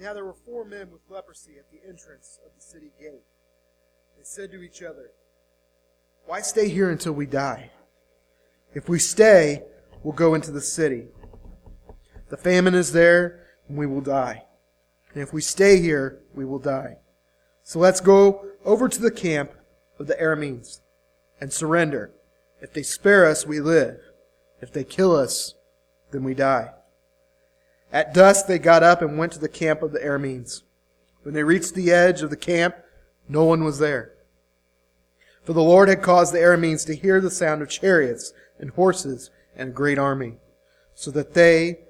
Now there were four men with leprosy at the entrance of the city gate. They said to each other, Why stay here until we die? If we stay, we'll go into the city. The famine is there, and we will die. And if we stay here, we will die. So let's go over to the camp of the Arameans and surrender. If they spare us, we live. If they kill us, then we die. At dusk, they got up and went to the camp of the Arameans. When they reached the edge of the camp, no one was there. For the Lord had caused the Arameans to hear the sound of chariots and horses and a great army, so that they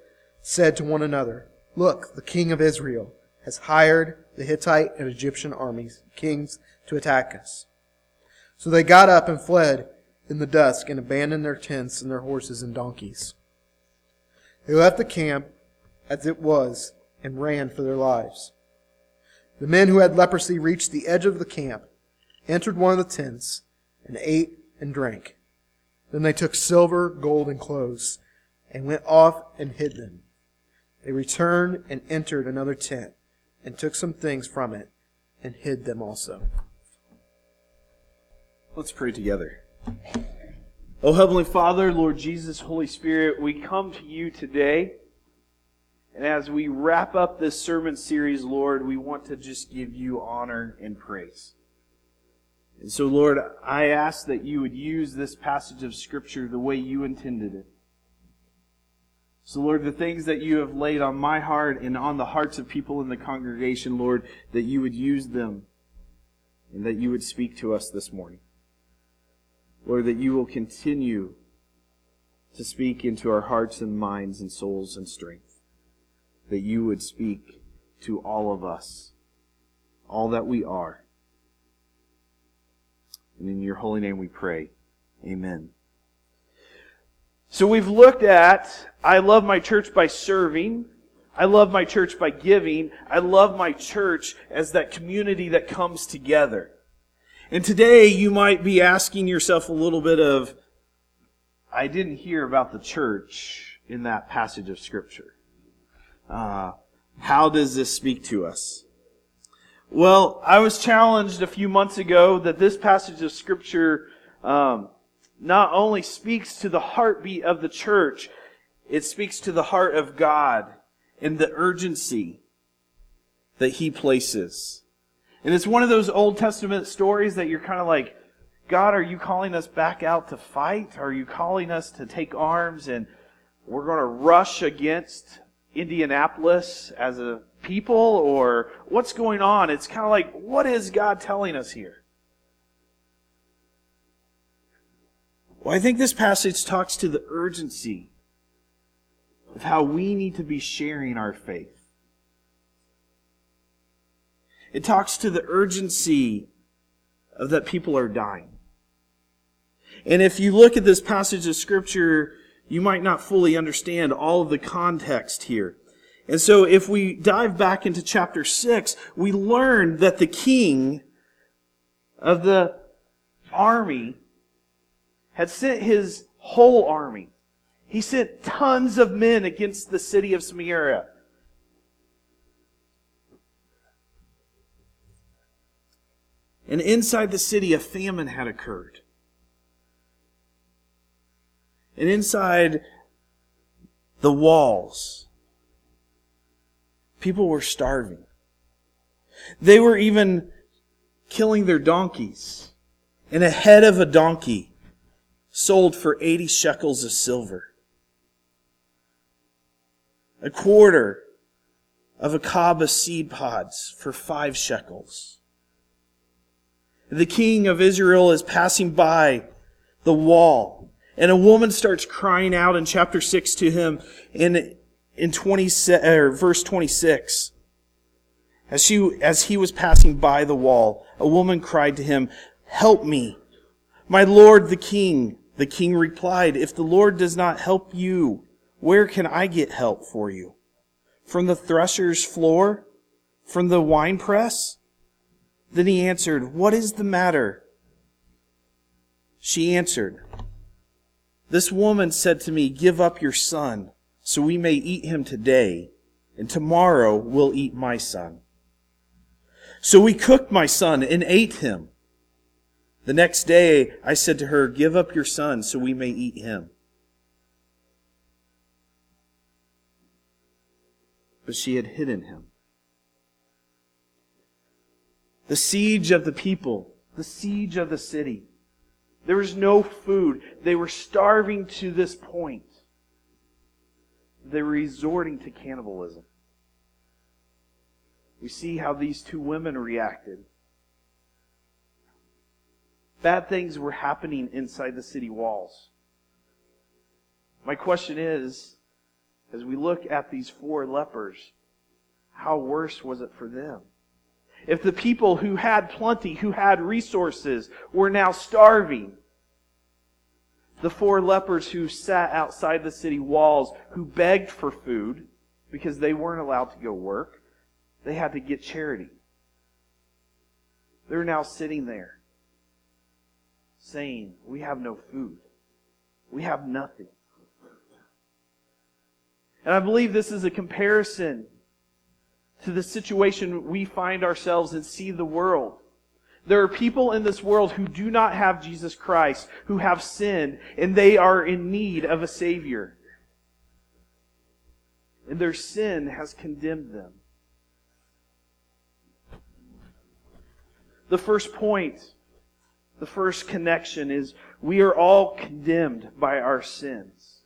said to one another, Look, the king of Israel has hired the Hittite and Egyptian armies, kings, to attack us. So they got up and fled in the dusk and abandoned their tents and their horses and donkeys. They left the camp as it was and ran for their lives. The men who had leprosy reached the edge of the camp, entered one of the tents, and ate and drank. Then they took silver, gold, and clothes, and went off and hid them. They returned and entered another tent, and took some things from it, and hid them also. Let's pray together. Oh, Heavenly Father, Lord Jesus, Holy Spirit, we come to you today. And as we wrap up this sermon series, Lord, we want to just give you honor and praise. And so, Lord, I ask that you would use this passage of Scripture the way you intended it. So, Lord, the things that you have laid on my heart and on the hearts of people in the congregation, Lord, that you would use them and that you would speak to us this morning. Lord, that you will continue to speak into our hearts and minds and souls and strength. That you would speak to all of us, all that we are. And in your holy name we pray. Amen. So we've looked at I love my church by serving. I love my church by giving. I love my church as that community that comes together. And today you might be asking yourself a little bit of, I didn't hear about the church in that passage of Scripture. Uh, how does this speak to us? Well, I was challenged a few months ago that this passage of Scripture um, not only speaks to the heartbeat of the church, it speaks to the heart of God and the urgency that He places. And it's one of those Old Testament stories that you're kind of like, God, are you calling us back out to fight? Are you calling us to take arms and we're going to rush against Indianapolis as a people? Or what's going on? It's kind of like, what is God telling us here? Well, I think this passage talks to the urgency of how we need to be sharing our faith. It talks to the urgency of that people are dying. And if you look at this passage of scripture, you might not fully understand all of the context here. And so if we dive back into chapter 6, we learn that the king of the army had sent his whole army. He sent tons of men against the city of Samaria. And inside the city, a famine had occurred. And inside the walls, people were starving. They were even killing their donkeys. And a head of a donkey sold for 80 shekels of silver. A quarter of a cob of seed pods for five shekels. The king of Israel is passing by the wall. And a woman starts crying out in chapter 6 to him in, in 20, or verse 26. As, she, as he was passing by the wall, a woman cried to him, Help me, my lord the king. The king replied, If the Lord does not help you, where can I get help for you? From the thresher's floor? From the winepress? Then he answered, What is the matter? She answered, This woman said to me, Give up your son, so we may eat him today and tomorrow we'll eat my son. So we cooked my son and ate him. The next day I said to her, Give up your son so we may eat him. But she had hidden him. The siege of the people, the siege of the city. There was no food. They were starving to this point. They were resorting to cannibalism. We see how these two women reacted. Bad things were happening inside the city walls. My question is, as we look at these four lepers, how worse was it for them? If the people who had plenty, who had resources, were now starving, the four lepers who sat outside the city walls, who begged for food because they weren't allowed to go work, they had to get charity. They're now sitting there saying, We have no food. We have nothing. And I believe this is a comparison to the situation we find ourselves and see the world. There are people in this world who do not have Jesus Christ, who have sinned, and they are in need of a Savior. And their sin has condemned them. The first point, the first connection is we are all condemned by our sins.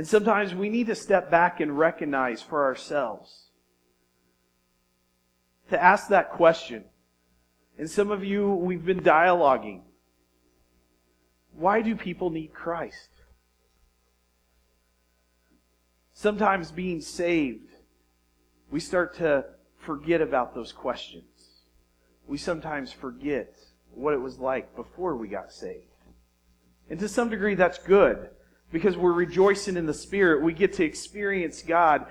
And sometimes we need to step back and recognize for ourselves to ask that question. And some of you, we've been dialoguing. Why do people need Christ? Sometimes being saved, we start to forget about those questions. We sometimes forget what it was like before we got saved. And to some degree, that's good because we're rejoicing in the Spirit. We get to experience God.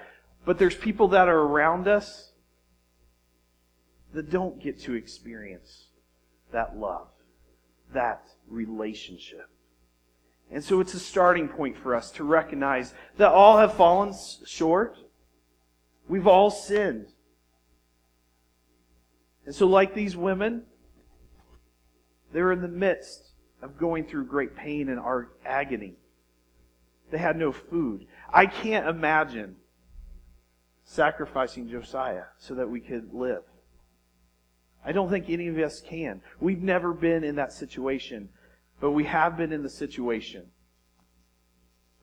But there's people that are around us that don't get to experience that love, that relationship. And so it's a starting point for us to recognize that all have fallen short. We've all sinned. And so, like these women, they're in the midst of going through great pain and agony. They had no food. I can't imagine sacrificing Josiah so that we could live. I don't think any of us can. We've never been in that situation, but we have been in the situation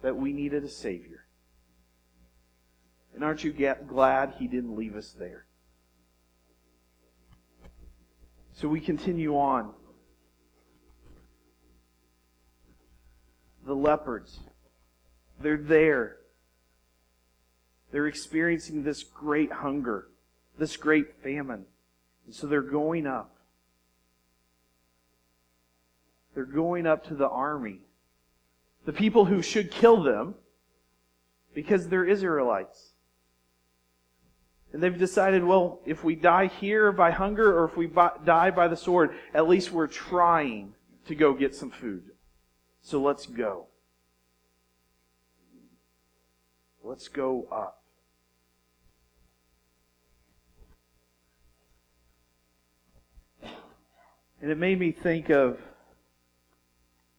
that we needed a Savior. And aren't you glad He didn't leave us there? So we continue on. The leopards, they're there. They're experiencing this great hunger, this great famine. And so they're going up. They're going up to the army. The people who should kill them because they're Israelites. And they've decided, well, if we die here by hunger or if we die by the sword, at least we're trying to go get some food. So let's go. Let's go up. And it made me think of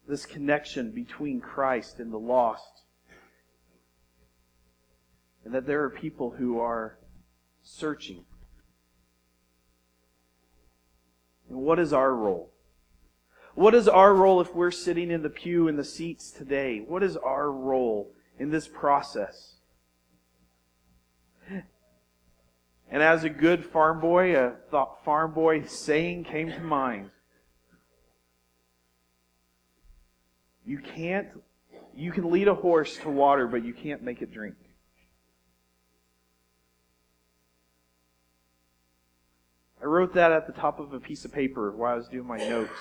this connection between Christ and the lost. And that there are people who are searching. And what is our role? What is our role if we're sitting in the pew in the seats today? What is our role in this process? And as a good farm boy, a thought farm boy saying came to mind. You can't, you can lead a horse to water, but you can't make it drink. I wrote that at the top of a piece of paper while I was doing my notes.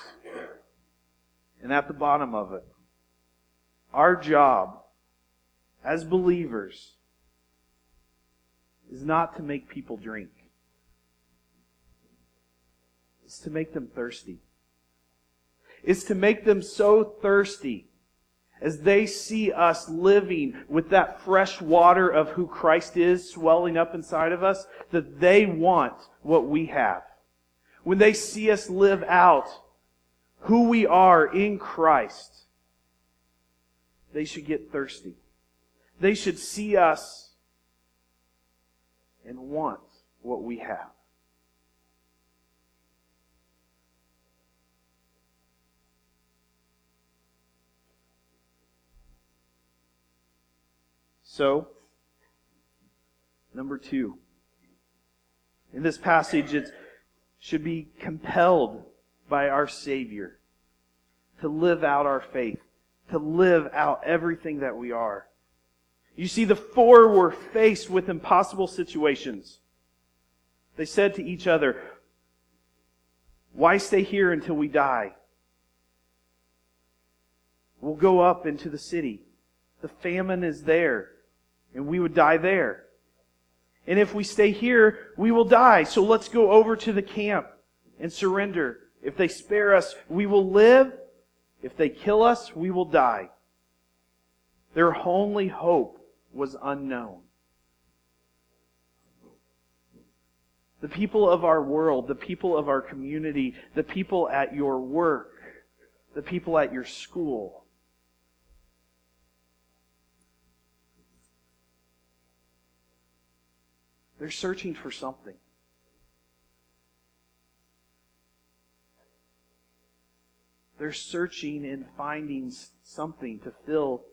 And at the bottom of it, our job as believers is not to make people drink. It's to make them thirsty It's to make them so thirsty as they see us living with that fresh water of who Christ is swelling up inside of us, that they want what we have. When they see us live out who we are in Christ, they should get thirsty. They should see us and wants what we have. So, number two. In this passage, it should be compelled by our Savior to live out our faith, to live out everything that we are. You see, the four were faced with impossible situations. They said to each other, Why stay here until we die? We'll go up into the city. The famine is there and we would die there. And if we stay here, we will die. So let's go over to the camp and surrender. If they spare us, we will live. If they kill us, we will die. Their only hope was unknown. The people of our world, the people of our community, the people at your work, the people at your school, They're searching for something. They're searching and finding something to fill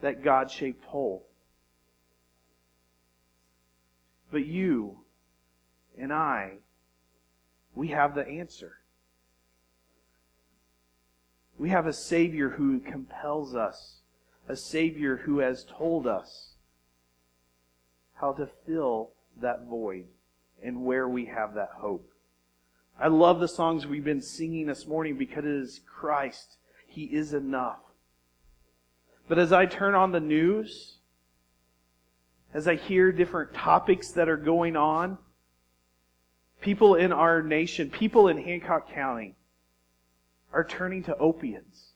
that God shaped hole. But you and I, we have the answer. We have a Savior who compels us, a Savior who has told us how to fill that void and where we have that hope. I love the songs we've been singing this morning because it is Christ. He is enough. But as I turn on the news, as I hear different topics that are going on, people in our nation, people in Hancock County, are turning to opiates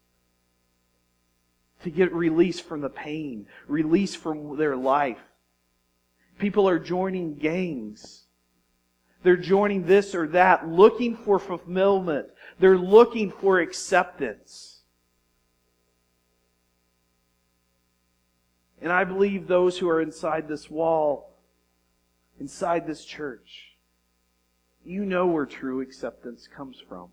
to get release from the pain, release from their life. People are joining gangs. They're joining this or that, looking for fulfillment. They're looking for acceptance. And I believe those who are inside this wall, inside this church, you know where true acceptance comes from.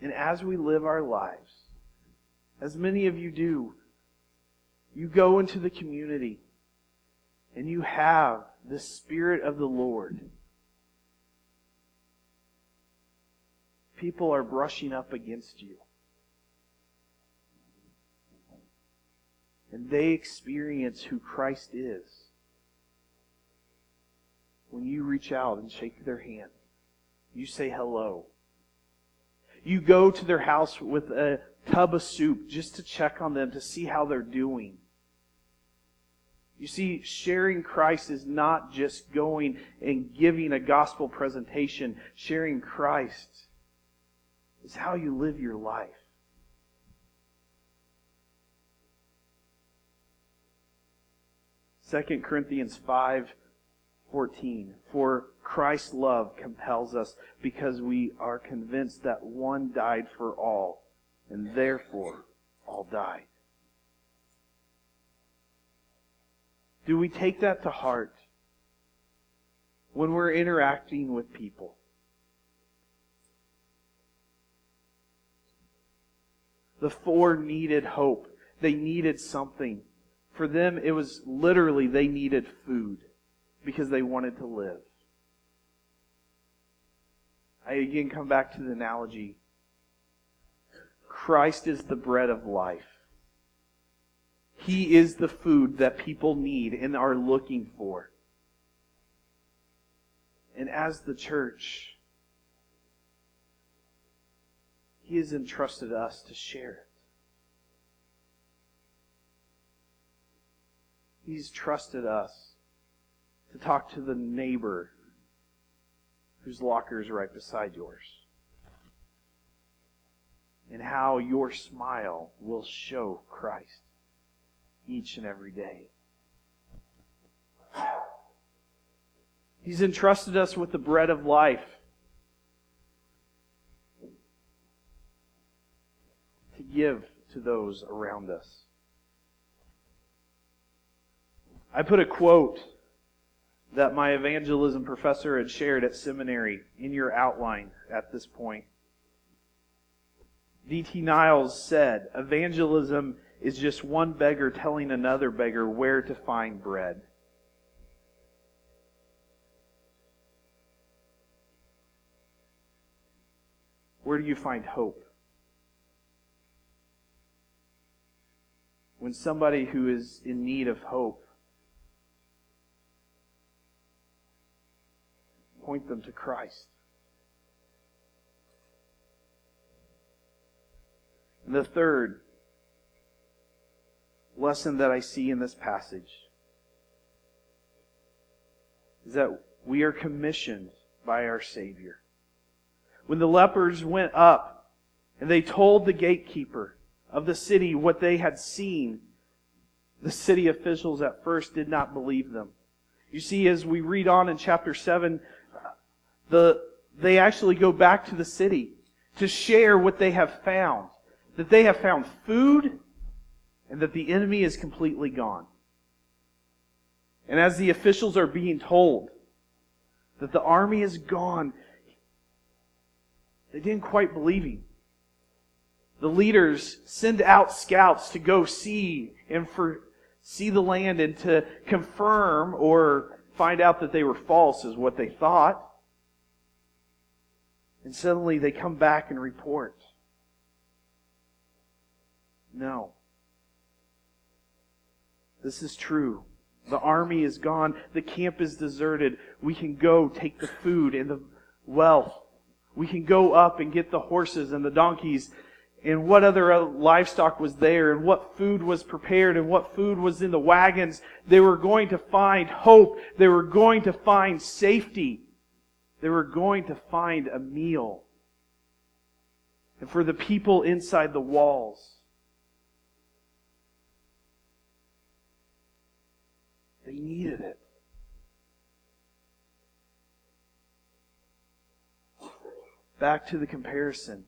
And as we live our lives, as many of you do, you go into the community and you have the Spirit of the Lord. People are brushing up against you. And they experience who Christ is when you reach out and shake their hand. You say hello. You go to their house with a tub of soup just to check on them to see how they're doing. You see, sharing Christ is not just going and giving a gospel presentation. Sharing Christ is how you live your life. Second Corinthians 5 14. For Christ's love compels us because we are convinced that one died for all, and therefore all died. Do we take that to heart when we're interacting with people? The four needed hope. They needed something. For them, it was literally they needed food because they wanted to live. I again come back to the analogy Christ is the bread of life. He is the food that people need and are looking for. And as the church, He has entrusted us to share it. He's trusted us to talk to the neighbor whose locker is right beside yours. And how your smile will show Christ each and every day. He's entrusted us with the bread of life to give to those around us. I put a quote that my evangelism professor had shared at seminary in your outline at this point. D.T. Niles said, Evangelism is just one beggar telling another beggar where to find bread. Where do you find hope? When somebody who is in need of hope, point them to Christ. And the third lesson that I see in this passage is that we are commissioned by our Savior. When the lepers went up and they told the gatekeeper of the city what they had seen, the city officials at first did not believe them. You see, as we read on in chapter 7, the, they actually go back to the city to share what they have found that they have found food and that the enemy is completely gone. And as the officials are being told that the army is gone, they didn't quite believe him. The leaders send out scouts to go see and for see the land and to confirm or find out that they were false is what they thought. And suddenly they come back and report no. This is true. The army is gone. The camp is deserted. We can go take the food and the wealth. We can go up and get the horses and the donkeys and what other uh, livestock was there and what food was prepared and what food was in the wagons. They were going to find hope. They were going to find safety. They were going to find a meal. And for the people inside the walls, They needed it. Back to the comparison.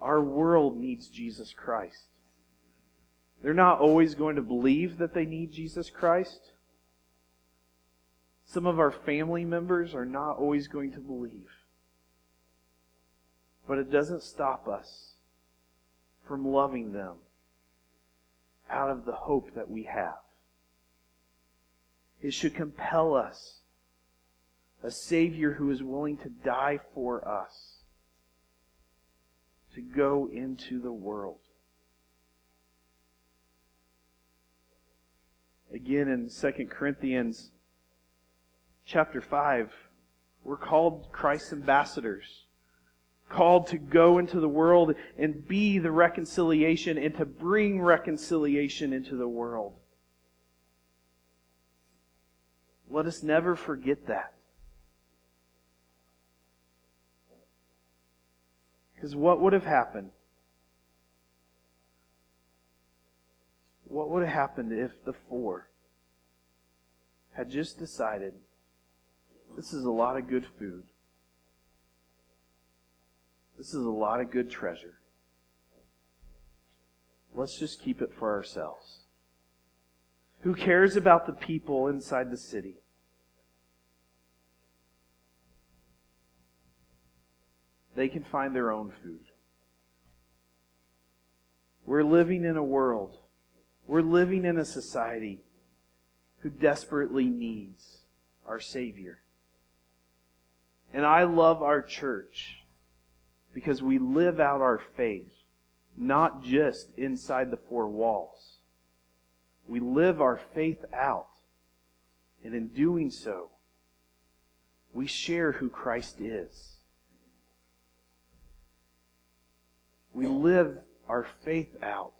Our world needs Jesus Christ. They're not always going to believe that they need Jesus Christ. Some of our family members are not always going to believe. But it doesn't stop us from loving them out of the hope that we have. It should compel us. A Savior who is willing to die for us. To go into the world. Again in 2 Corinthians chapter 5, we're called Christ's ambassadors. Called to go into the world and be the reconciliation and to bring reconciliation into the world. Let us never forget that. Because what would have happened? What would have happened if the four had just decided this is a lot of good food? This is a lot of good treasure. Let's just keep it for ourselves. Who cares about the people inside the city? they can find their own food. We're living in a world, we're living in a society who desperately needs our Savior. And I love our church because we live out our faith not just inside the four walls. We live our faith out. And in doing so, we share who Christ is. We live our faith out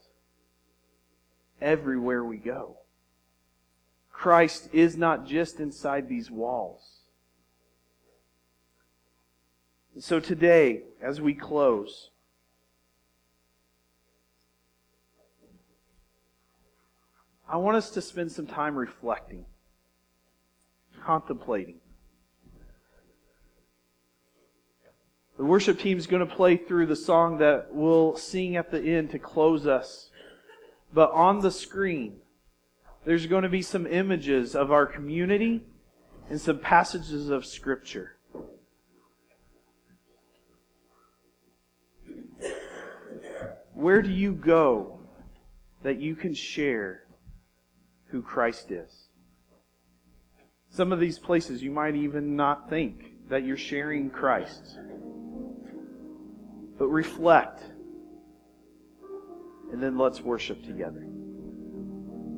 everywhere we go. Christ is not just inside these walls. So today, as we close, I want us to spend some time reflecting, contemplating. The worship team is going to play through the song that we'll sing at the end to close us. But on the screen, there's going to be some images of our community and some passages of Scripture. Where do you go that you can share who Christ is? Some of these places you might even not think that you're sharing Christ. But reflect, and then let's worship together.